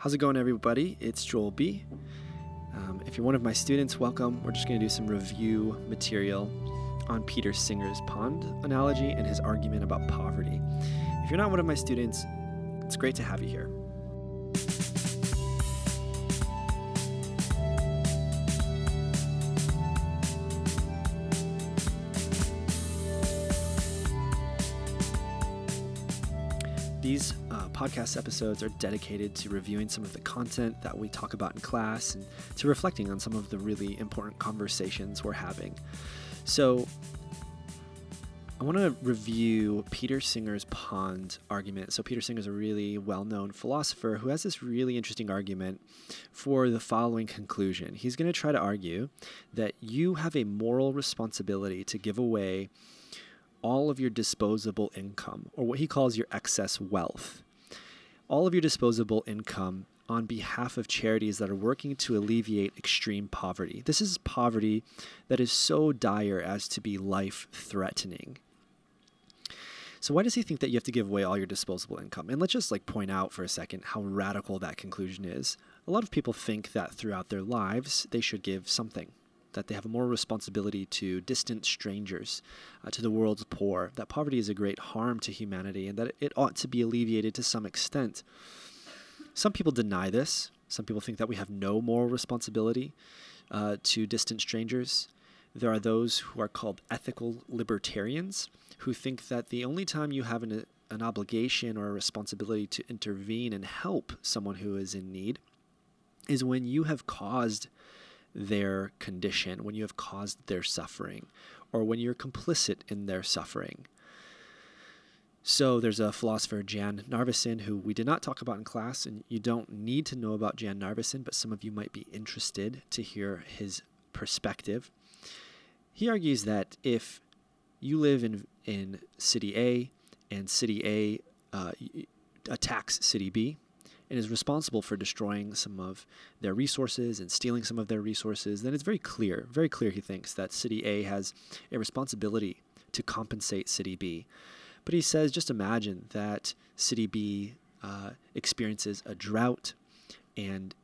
How's it going, everybody? It's Joel B. Um, if you're one of my students, welcome. We're just going to do some review material on Peter Singer's pond analogy and his argument about poverty. If you're not one of my students, it's great to have you here. These podcast episodes are dedicated to reviewing some of the content that we talk about in class and to reflecting on some of the really important conversations we're having. So, I want to review Peter Singer's pond argument. So, Peter Singer is a really well known philosopher who has this really interesting argument for the following conclusion. He's going to try to argue that you have a moral responsibility to give away all of your disposable income, or what he calls your excess wealth. All of your disposable income on behalf of charities that are working to alleviate extreme poverty. This is poverty that is so dire as to be life threatening. So why does he think that you have to give away all your disposable income? And let's just like point out for a second how radical that conclusion is. A lot of people think that throughout their lives they should give something that they have a moral responsibility to distant strangers, uh, to the world's poor, that poverty is a great harm to humanity, and that it ought to be alleviated to some extent. Some people deny this. Some people think that we have no moral responsibility uh, to distant strangers. There are those who are called ethical libertarians who think that the only time you have an, an obligation or a responsibility to intervene and help someone who is in need is when you have caused their condition, when you have caused their suffering, or when you're complicit in their suffering. So there's a philosopher, Jan Narveson, who we did not talk about in class, and you don't need to know about Jan Narveson, but some of you might be interested to hear his perspective. He argues that if you live in, in city A and city A uh, attacks city B, and is responsible for destroying some of their resources and stealing some of their resources, then it's very clear, very clear, he thinks, that City A has a responsibility to compensate City B. But he says, just imagine that City B uh, experiences a drought and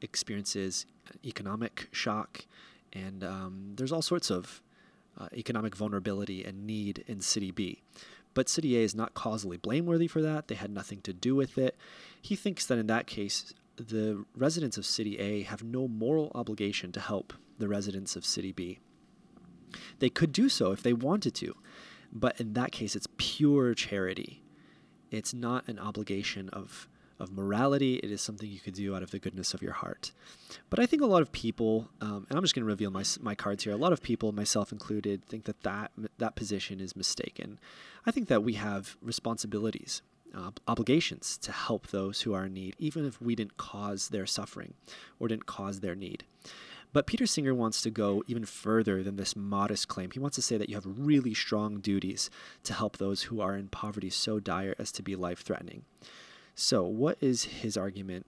experiences economic shock, and um, there's all sorts of uh, economic vulnerability and need in City B. But City A is not causally blameworthy for that. They had nothing to do with it. He thinks that in that case, the residents of City A have no moral obligation to help the residents of City B. They could do so if they wanted to, but in that case, it's pure charity. It's not an obligation of of morality. It is something you could do out of the goodness of your heart. But I think a lot of people, um, and I'm just going to reveal my, my cards here, a lot of people, myself included, think that, that that position is mistaken. I think that we have responsibilities. Obligations to help those who are in need, even if we didn't cause their suffering or didn't cause their need. But Peter Singer wants to go even further than this modest claim. He wants to say that you have really strong duties to help those who are in poverty so dire as to be life threatening. So, what is his argument?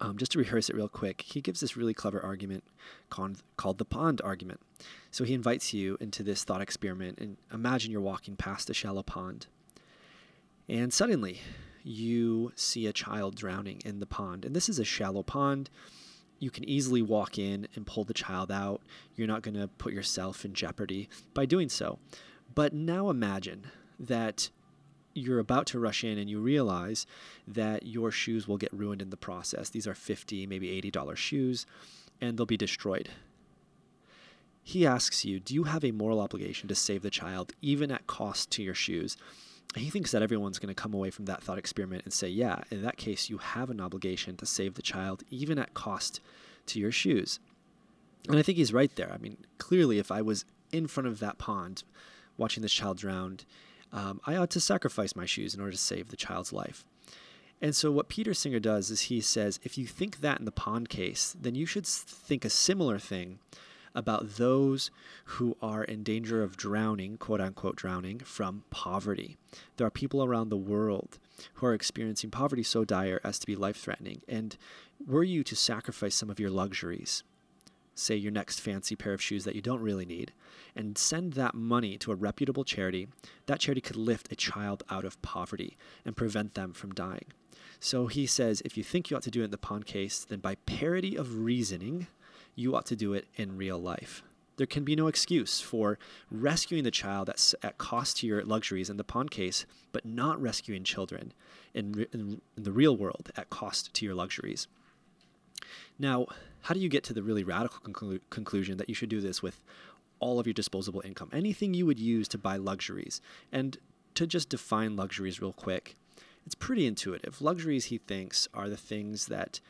Um, just to rehearse it real quick, he gives this really clever argument called, called the pond argument. So, he invites you into this thought experiment and imagine you're walking past a shallow pond. And suddenly, you see a child drowning in the pond. And this is a shallow pond. You can easily walk in and pull the child out. You're not going to put yourself in jeopardy by doing so. But now imagine that you're about to rush in and you realize that your shoes will get ruined in the process. These are 50, maybe $80 shoes, and they'll be destroyed. He asks you, Do you have a moral obligation to save the child, even at cost to your shoes? He thinks that everyone's going to come away from that thought experiment and say, Yeah, in that case, you have an obligation to save the child, even at cost to your shoes. And I think he's right there. I mean, clearly, if I was in front of that pond watching this child drown, um, I ought to sacrifice my shoes in order to save the child's life. And so, what Peter Singer does is he says, if you think that in the pond case, then you should think a similar thing about those who are in danger of drowning, quote unquote, drowning from poverty. There are people around the world who are experiencing poverty so dire as to be life threatening. And were you to sacrifice some of your luxuries, say your next fancy pair of shoes that you don't really need, and send that money to a reputable charity, that charity could lift a child out of poverty and prevent them from dying. So he says if you think you ought to do it in the pond case, then by parity of reasoning, you ought to do it in real life. There can be no excuse for rescuing the child at, at cost to your luxuries in the pond case, but not rescuing children in, in, in the real world at cost to your luxuries. Now, how do you get to the really radical conclu- conclusion that you should do this with all of your disposable income? Anything you would use to buy luxuries. And to just define luxuries real quick, it's pretty intuitive. Luxuries, he thinks, are the things that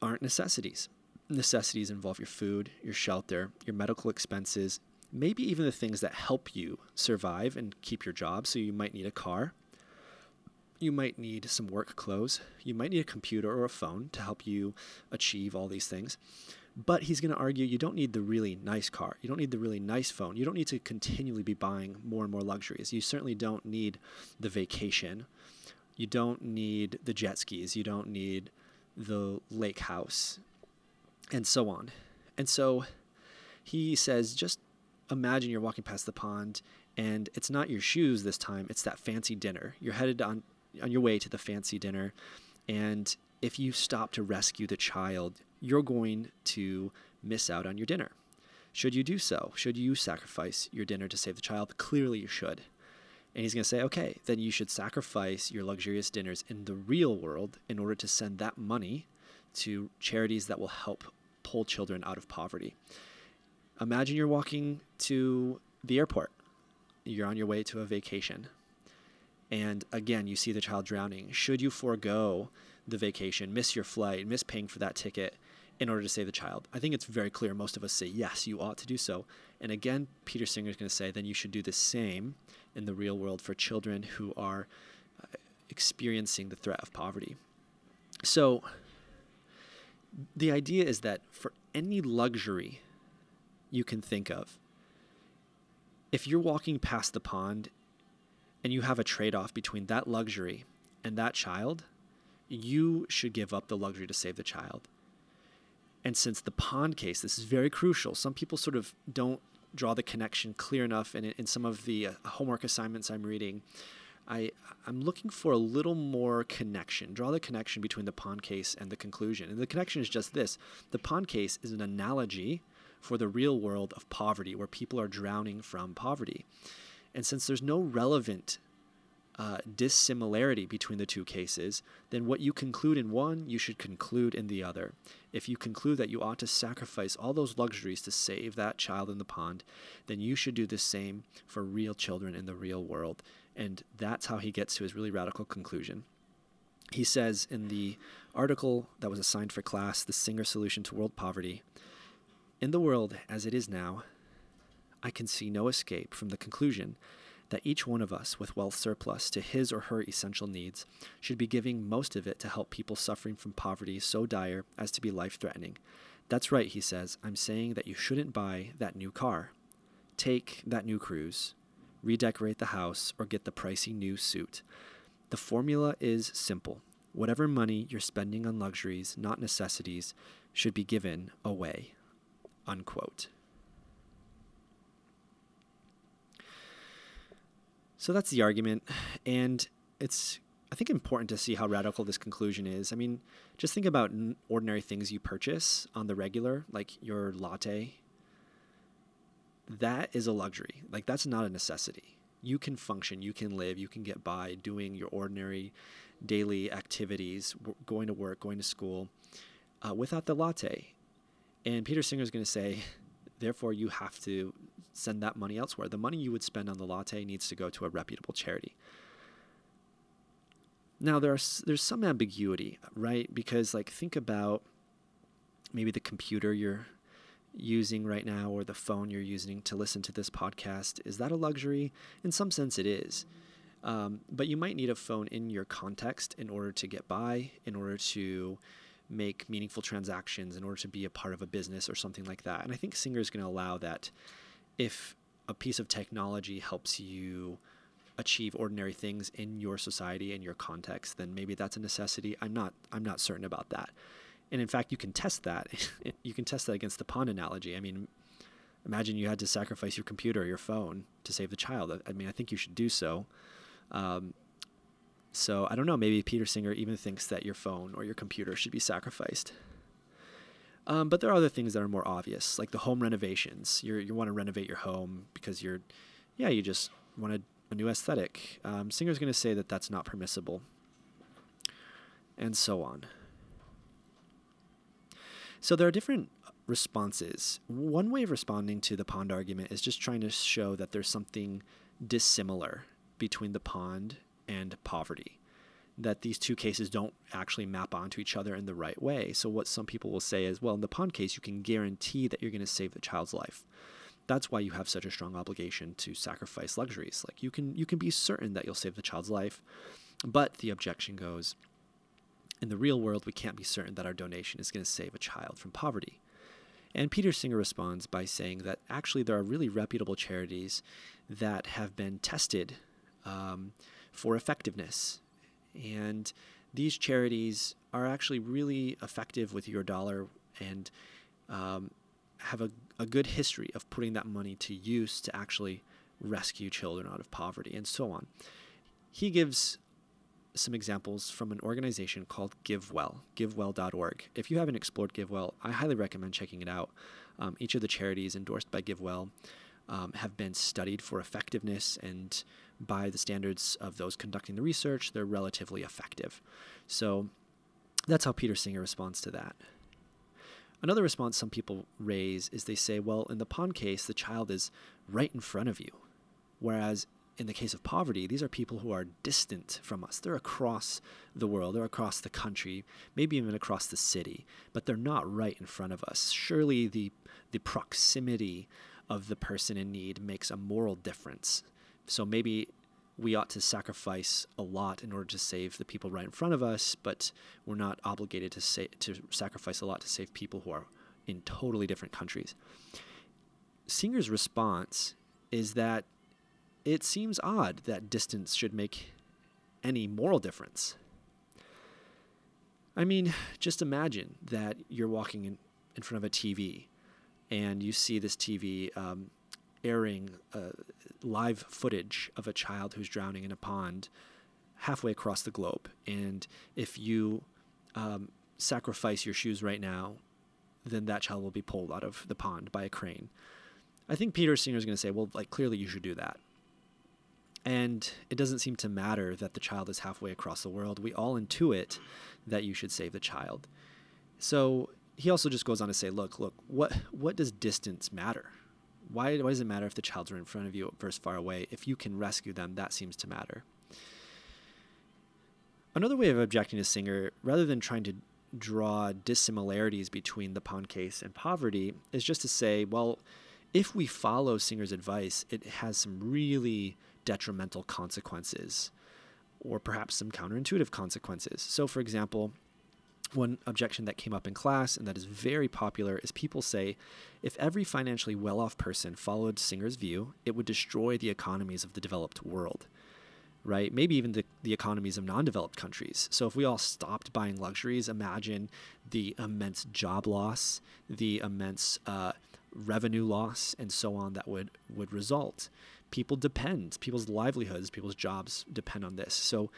aren't necessities. Necessities involve your food, your shelter, your medical expenses, maybe even the things that help you survive and keep your job. So you might need a car. You might need some work clothes. You might need a computer or a phone to help you achieve all these things. But he's going to argue you don't need the really nice car. You don't need the really nice phone. You don't need to continually be buying more and more luxuries. You certainly don't need the vacation. You don't need the jet skis. You don't need the lake house and so on. And so he says, just imagine you're walking past the pond and it's not your shoes this time, it's that fancy dinner. You're headed on, on your way to the fancy dinner. And if you stop to rescue the child, you're going to miss out on your dinner. Should you do so? Should you sacrifice your dinner to save the child? Clearly, you should. And he's going to say, okay, then you should sacrifice your luxurious dinners in the real world in order to send that money to charities that will help pull children out of poverty. Imagine you're walking to the airport, you're on your way to a vacation, and again, you see the child drowning. Should you forego the vacation, miss your flight, miss paying for that ticket in order to save the child? I think it's very clear. Most of us say, yes, you ought to do so. And again, Peter Singer is going to say, then you should do the same in the real world for children who are uh, experiencing the threat of poverty. So, the idea is that for any luxury you can think of, if you're walking past the pond and you have a trade off between that luxury and that child, you should give up the luxury to save the child. And since the pond case, this is very crucial. Some people sort of don't draw the connection clear enough. And in some of the uh, homework assignments I'm reading, I, I'm looking for a little more connection. Draw the connection between the pond case and the conclusion. And the connection is just this the pond case is an analogy for the real world of poverty, where people are drowning from poverty. And since there's no relevant uh, dissimilarity between the two cases, then what you conclude in one, you should conclude in the other. If you conclude that you ought to sacrifice all those luxuries to save that child in the pond, then you should do the same for real children in the real world. And that's how he gets to his really radical conclusion. He says in the article that was assigned for class, The Singer Solution to World Poverty In the world as it is now, I can see no escape from the conclusion that each one of us with wealth surplus to his or her essential needs should be giving most of it to help people suffering from poverty so dire as to be life threatening. That's right, he says. I'm saying that you shouldn't buy that new car. Take that new cruise, redecorate the house, or get the pricey new suit. The formula is simple. Whatever money you're spending on luxuries, not necessities, should be given away. Unquote. So that's the argument. And it's, I think, important to see how radical this conclusion is. I mean, just think about ordinary things you purchase on the regular, like your latte. That is a luxury. Like, that's not a necessity. You can function, you can live, you can get by doing your ordinary daily activities, going to work, going to school, uh, without the latte. And Peter Singer is going to say, therefore, you have to send that money elsewhere. The money you would spend on the latte needs to go to a reputable charity. Now there's there's some ambiguity, right? Because like think about maybe the computer you're using right now or the phone you're using to listen to this podcast. Is that a luxury? In some sense, it is. Um, but you might need a phone in your context in order to get by, in order to make meaningful transactions, in order to be a part of a business or something like that. And I think Singer is going to allow that if a piece of technology helps you achieve ordinary things in your society and your context, then maybe that's a necessity. I'm not I'm not certain about that. And in fact, you can test that. you can test that against the pond analogy. I mean, imagine you had to sacrifice your computer or your phone to save the child. I mean, I think you should do so. Um, so I don't know. Maybe Peter Singer even thinks that your phone or your computer should be sacrificed. Um, but there are other things that are more obvious, like the home renovations. you you want to renovate your home because you're, yeah, you just want a, a new aesthetic. Um, Singer's going to say that that's not permissible, and so on. So there are different responses. One way of responding to the pond argument is just trying to show that there's something dissimilar between the pond and poverty that these two cases don't actually map onto each other in the right way. So, what some people will say is, well, in the pond case, you can guarantee that you're going to save the child's life. That's why you have such a strong obligation to sacrifice luxuries. Like you can you can be certain that you'll save the child's life, but the objection goes, in the real world, we can't be certain that our donation is going to save a child from poverty. And Peter Singer responds by saying that actually there are really reputable charities that have been tested um, for effectiveness and these charities are actually really effective with your dollar and um, have a, a good history of putting that money to use to actually rescue children out of poverty and so on. He gives some examples from an organization called GiveWell, givewell.org. If you haven't explored GiveWell, I highly recommend checking it out. Um, each of the charities endorsed by GiveWell um, have been studied for effectiveness and by the standards of those conducting the research, they're relatively effective. So that's how Peter Singer responds to that. Another response some people raise is they say, well, in the pond case, the child is right in front of you. Whereas in the case of poverty, these are people who are distant from us. They're across the world, they're across the country, maybe even across the city, but they're not right in front of us. Surely the, the proximity of the person in need makes a moral difference. So maybe we ought to sacrifice a lot in order to save the people right in front of us, but we're not obligated to say, to sacrifice a lot to save people who are in totally different countries. Singer's response is that it seems odd that distance should make any moral difference. I mean, just imagine that you're walking in, in front of a TV and you see this TV um, airing uh, live footage of a child who's drowning in a pond halfway across the globe. And if you um, sacrifice your shoes right now, then that child will be pulled out of the pond by a crane. I think Peter Singer is going to say, well, like, clearly you should do that. And it doesn't seem to matter that the child is halfway across the world. We all intuit that you should save the child. So he also just goes on to say, look, look, what, what does distance matter? Why, why does it matter if the child's right in front of you versus far away? If you can rescue them, that seems to matter. Another way of objecting to Singer, rather than trying to draw dissimilarities between the pond case and poverty, is just to say, well, if we follow Singer's advice, it has some really detrimental consequences, or perhaps some counterintuitive consequences. So, for example, one objection that came up in class and that is very popular is people say if every financially well off person followed Singer's view, it would destroy the economies of the developed world, right? Maybe even the, the economies of non developed countries. So if we all stopped buying luxuries, imagine the immense job loss, the immense uh, revenue loss, and so on that would, would result. People depend, people's livelihoods, people's jobs depend on this. So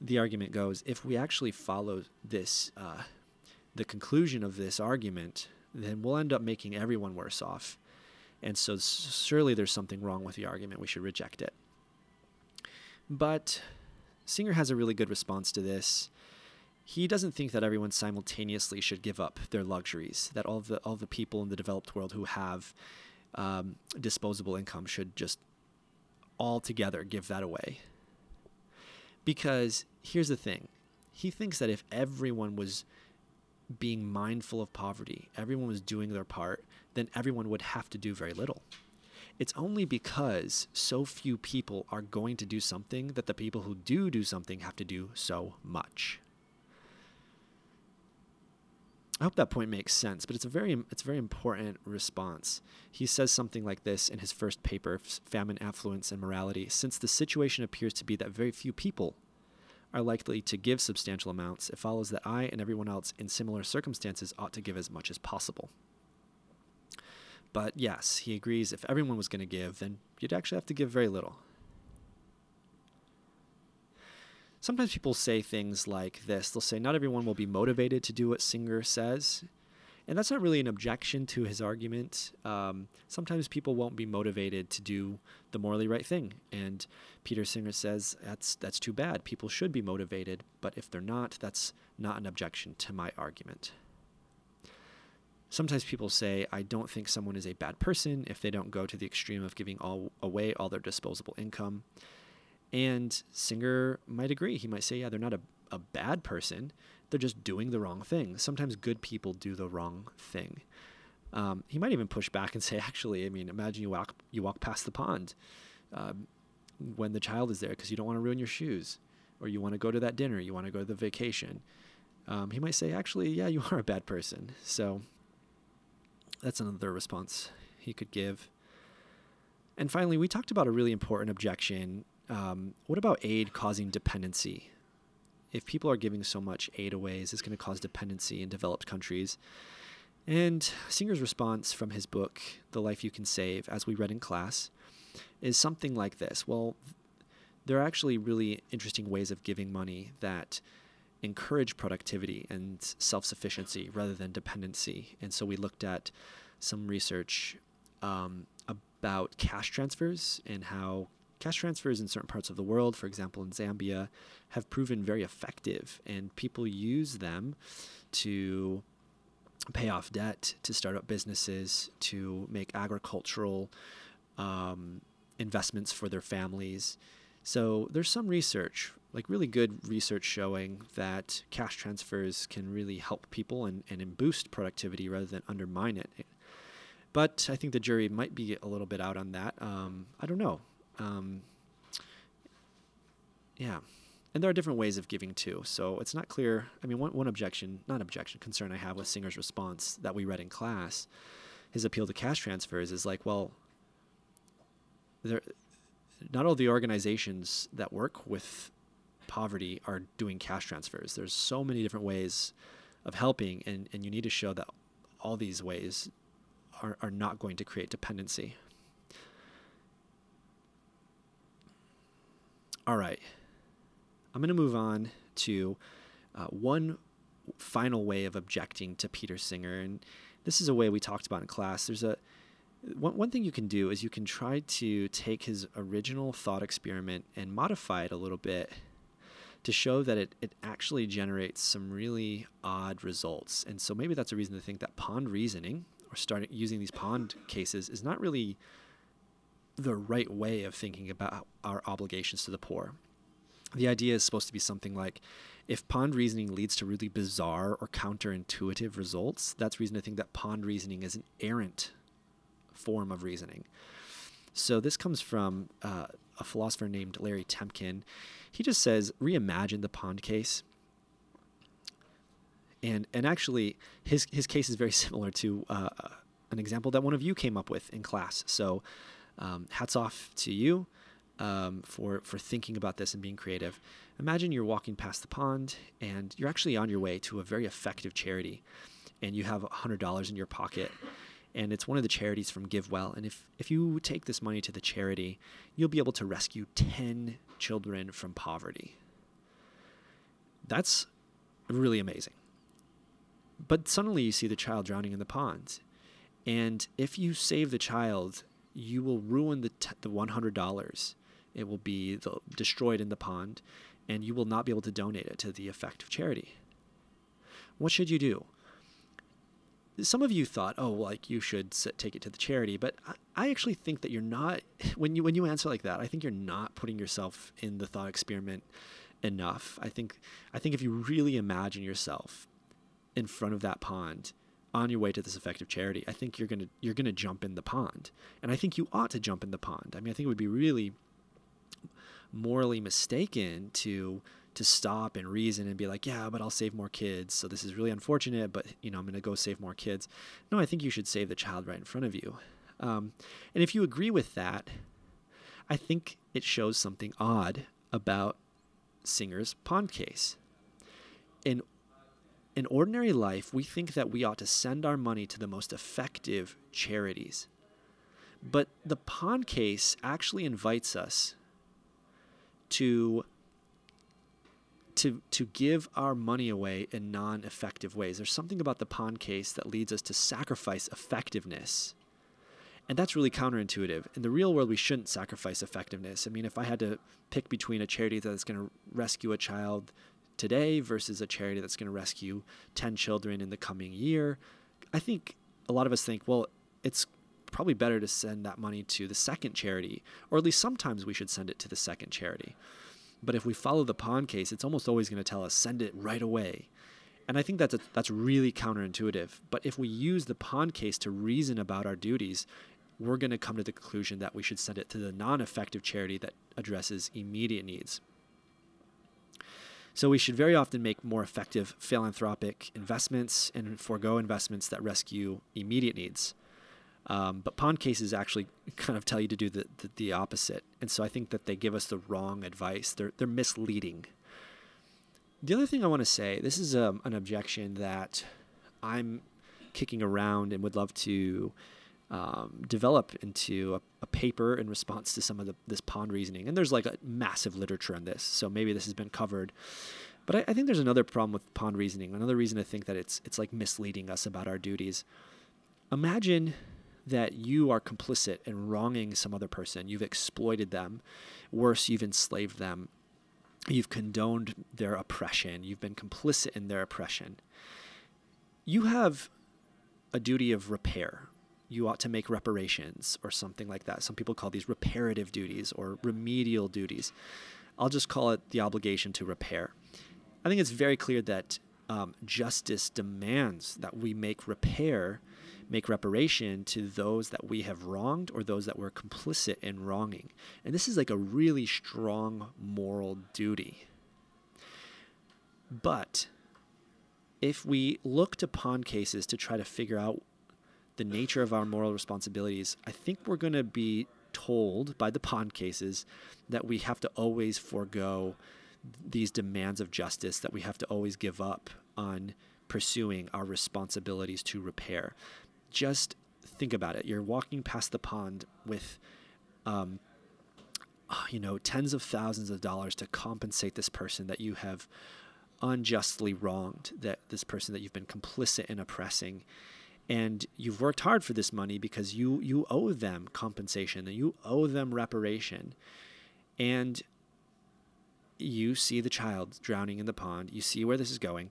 the argument goes if we actually follow this, uh, the conclusion of this argument, then we'll end up making everyone worse off. And so, surely there's something wrong with the argument. We should reject it. But Singer has a really good response to this. He doesn't think that everyone simultaneously should give up their luxuries, that all the, all the people in the developed world who have um, disposable income should just all together give that away. Because here's the thing he thinks that if everyone was being mindful of poverty, everyone was doing their part, then everyone would have to do very little. It's only because so few people are going to do something that the people who do do something have to do so much. I hope that point makes sense, but it's a very it's a very important response. He says something like this in his first paper, Famine, Affluence, and Morality. Since the situation appears to be that very few people are likely to give substantial amounts, it follows that I and everyone else in similar circumstances ought to give as much as possible. But yes, he agrees if everyone was going to give, then you'd actually have to give very little. Sometimes people say things like this. They'll say, Not everyone will be motivated to do what Singer says. And that's not really an objection to his argument. Um, sometimes people won't be motivated to do the morally right thing. And Peter Singer says that's, that's too bad. People should be motivated, but if they're not, that's not an objection to my argument. Sometimes people say, I don't think someone is a bad person if they don't go to the extreme of giving all away all their disposable income. And Singer might agree. He might say, yeah, they're not a, a bad person. They're just doing the wrong thing. Sometimes good people do the wrong thing. Um, he might even push back and say, actually, I mean, imagine you walk you walk past the pond um, when the child is there because you don't want to ruin your shoes, or you want to go to that dinner, you want to go to the vacation. Um, he might say, actually, yeah, you are a bad person. So that's another response he could give. And finally, we talked about a really important objection. Um, what about aid causing dependency? if people are giving so much aid away, is this going to cause dependency in developed countries? And Singer's response from his book, The Life You Can Save, as we read in class, is something like this. Well, there are actually really interesting ways of giving money that encourage productivity and self sufficiency rather than dependency. And so we looked at some research um, about cash transfers and how Cash transfers in certain parts of the world, for example in Zambia, have proven very effective, and people use them to pay off debt, to start up businesses, to make agricultural um, investments for their families. So there's some research, like really good research, showing that cash transfers can really help people and, and boost productivity rather than undermine it. But I think the jury might be a little bit out on that. Um, I don't know. Um, yeah. And there are different ways of giving too. So it's not clear. I mean, one, one objection, not objection, concern I have with Singer's response that we read in class, his appeal to cash transfers is like, well, there, not all the organizations that work with poverty are doing cash transfers. There's so many different ways of helping, and, and you need to show that all these ways are, are not going to create dependency. All right. I'm going to move on to uh, one final way of objecting to Peter Singer. And this is a way we talked about in class. There's a one, one thing you can do is you can try to take his original thought experiment and modify it a little bit to show that it, it actually generates some really odd results. And so maybe that's a reason to think that pond reasoning or starting using these pond cases is not really the right way of thinking about our obligations to the poor. The idea is supposed to be something like if pond reasoning leads to really bizarre or counterintuitive results, that's reason to think that pond reasoning is an errant form of reasoning. So this comes from uh, a philosopher named Larry Temkin. He just says, reimagine the pond case. And, and actually, his, his case is very similar to uh, an example that one of you came up with in class. So um, hats off to you um, for for thinking about this and being creative. Imagine you're walking past the pond and you're actually on your way to a very effective charity, and you have hundred dollars in your pocket. And it's one of the charities from GiveWell. And if, if you take this money to the charity, you'll be able to rescue 10 children from poverty. That's really amazing. But suddenly you see the child drowning in the pond. And if you save the child you will ruin the, t- the $100. It will be the, destroyed in the pond, and you will not be able to donate it to the effective charity. What should you do? Some of you thought, oh, like you should sit, take it to the charity, but I, I actually think that you're not. When you when you answer like that, I think you're not putting yourself in the thought experiment enough. I think I think if you really imagine yourself in front of that pond on your way to this effective charity, I think you're gonna you're gonna jump in the pond, and I think you ought to jump in the pond. I mean, I think it would be really morally mistaken to to stop and reason and be like, yeah, but I'll save more kids. So this is really unfortunate, but you know, I'm gonna go save more kids. No, I think you should save the child right in front of you. Um, and if you agree with that, I think it shows something odd about Singer's pond case. In in ordinary life, we think that we ought to send our money to the most effective charities. But the pond case actually invites us to to to give our money away in non-effective ways. There's something about the pond case that leads us to sacrifice effectiveness. And that's really counterintuitive. In the real world, we shouldn't sacrifice effectiveness. I mean, if I had to pick between a charity that's going to rescue a child today versus a charity that's going to rescue 10 children in the coming year, I think a lot of us think, well, it's probably better to send that money to the second charity, or at least sometimes we should send it to the second charity. But if we follow the pond case, it's almost always going to tell us send it right away. And I think that's a, that's really counterintuitive. But if we use the pond case to reason about our duties, we're going to come to the conclusion that we should send it to the non-effective charity that addresses immediate needs. So we should very often make more effective philanthropic investments and forego investments that rescue immediate needs. Um, but pond cases actually kind of tell you to do the, the, the, opposite. And so I think that they give us the wrong advice. They're, they're misleading. The other thing I want to say this is um, an objection that I'm kicking around and would love to um, develop into a, a, paper in response to some of the, this pond reasoning. And there's like a massive literature on this. So maybe this has been covered. But I, I think there's another problem with pond reasoning. Another reason to think that it's, it's like misleading us about our duties. Imagine that you are complicit in wronging some other person. You've exploited them. Worse, you've enslaved them. You've condoned their oppression. You've been complicit in their oppression. You have a duty of repair. You ought to make reparations or something like that. Some people call these reparative duties or remedial duties. I'll just call it the obligation to repair. I think it's very clear that um, justice demands that we make repair make reparation to those that we have wronged or those that were complicit in wronging. And this is like a really strong moral duty. But if we look to pond cases to try to figure out the nature of our moral responsibilities, I think we're going to be told by the pond cases that we have to always forego these demands of justice, that we have to always give up on pursuing our responsibilities to repair just think about it. You're walking past the pond with, um, you know, tens of thousands of dollars to compensate this person that you have unjustly wronged, that this person that you've been complicit in oppressing. And you've worked hard for this money because you you owe them compensation and you owe them reparation. And you see the child drowning in the pond. You see where this is going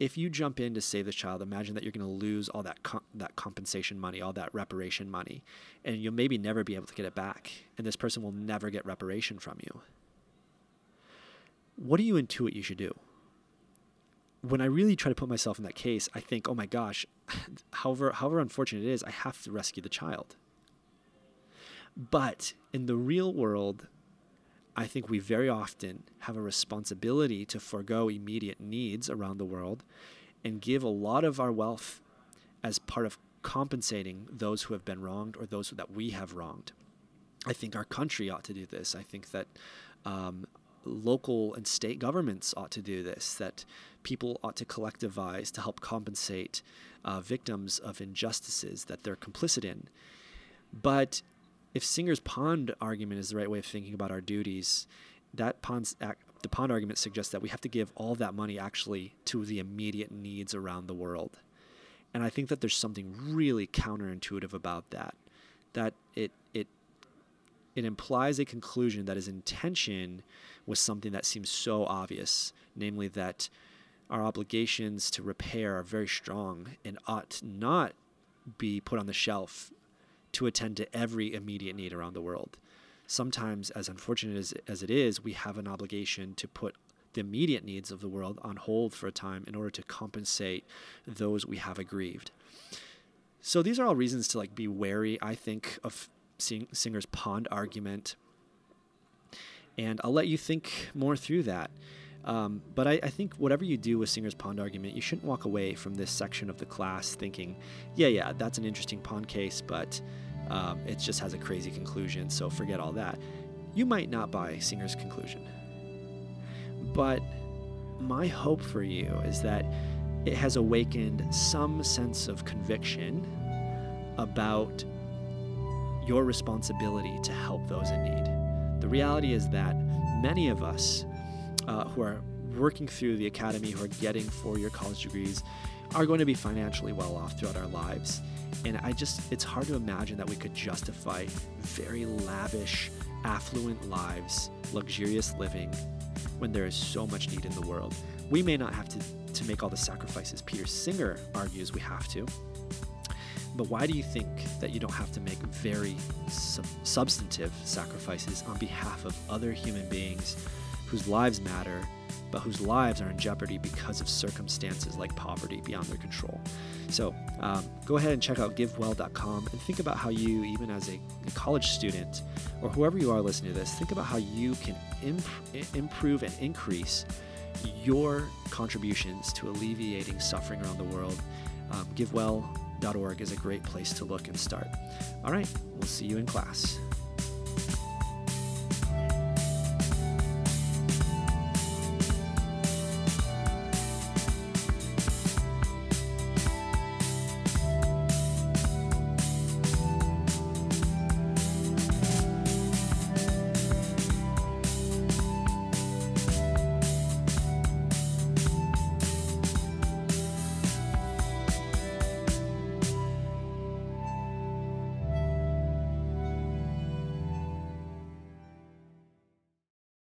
if you jump in to save this child, imagine that you're going to lose all that that compensation money, all that reparation money, and you'll maybe never be able to get it back, and this person will never get reparation from you. What do you intuit you should do? When I really try to put myself in that case, I think, oh my gosh, however however unfortunate it is, I have to rescue the child. But in the real world, I think we very often have a responsibility to forego immediate needs around the world and give a lot of our wealth as part of compensating those who have been wronged or those that we have wronged. I think our country ought to do this. I think that um, local and state governments ought to do this, that people ought to collectivize to help compensate uh, victims of injustices that they're complicit in. But if Singer's pond argument is the right way of thinking about our duties, that pond's the pond argument suggests that we have to give all that money actually to the immediate needs around the world. And I think that there's something really counterintuitive about that. That it it it implies a conclusion that is in tension with something that seems so obvious, namely that our obligations to repair are very strong and ought not be put on the shelf to attend to every immediate need around the world. Sometimes, as unfortunate as, as it is, we have an obligation to put the immediate needs of the world on hold for a time in order to compensate those we have aggrieved. So these are all reasons to like be wary, I think, of Sing- Singer's pond argument. And I'll let you think more through that. Um, but I, I, think whatever you do with Singer's pond argument, you shouldn't walk away from this section of the class thinking, yeah, yeah, that's an interesting pond case, but um, it just has a crazy conclusion, so forget all that. You might not buy Singer's conclusion. But my hope for you is that it has awakened some sense of conviction about your responsibility to help those in need. The reality is that many of us uh, who are working through the academy, who are getting four year college degrees, are going to be financially well off throughout our lives. And I just, it's hard to imagine that we could justify very lavish, affluent lives, luxurious living, when there is so much need in the world. We may not have to, to make all the sacrifices Peter Singer argues we have to. But why do you think that you don't have to make very sub- substantive sacrifices on behalf of other human beings whose lives matter, but whose lives are in jeopardy because of circumstances like poverty beyond their control? So um, go ahead and check out givewell.com and think about how you, even as a, a, college student or whoever you are listening to this, think about how you can imp- improve and increase your contributions to alleviating suffering around the world. Um, GiveWell.org is a great place to look and start. All right, we'll see you in class.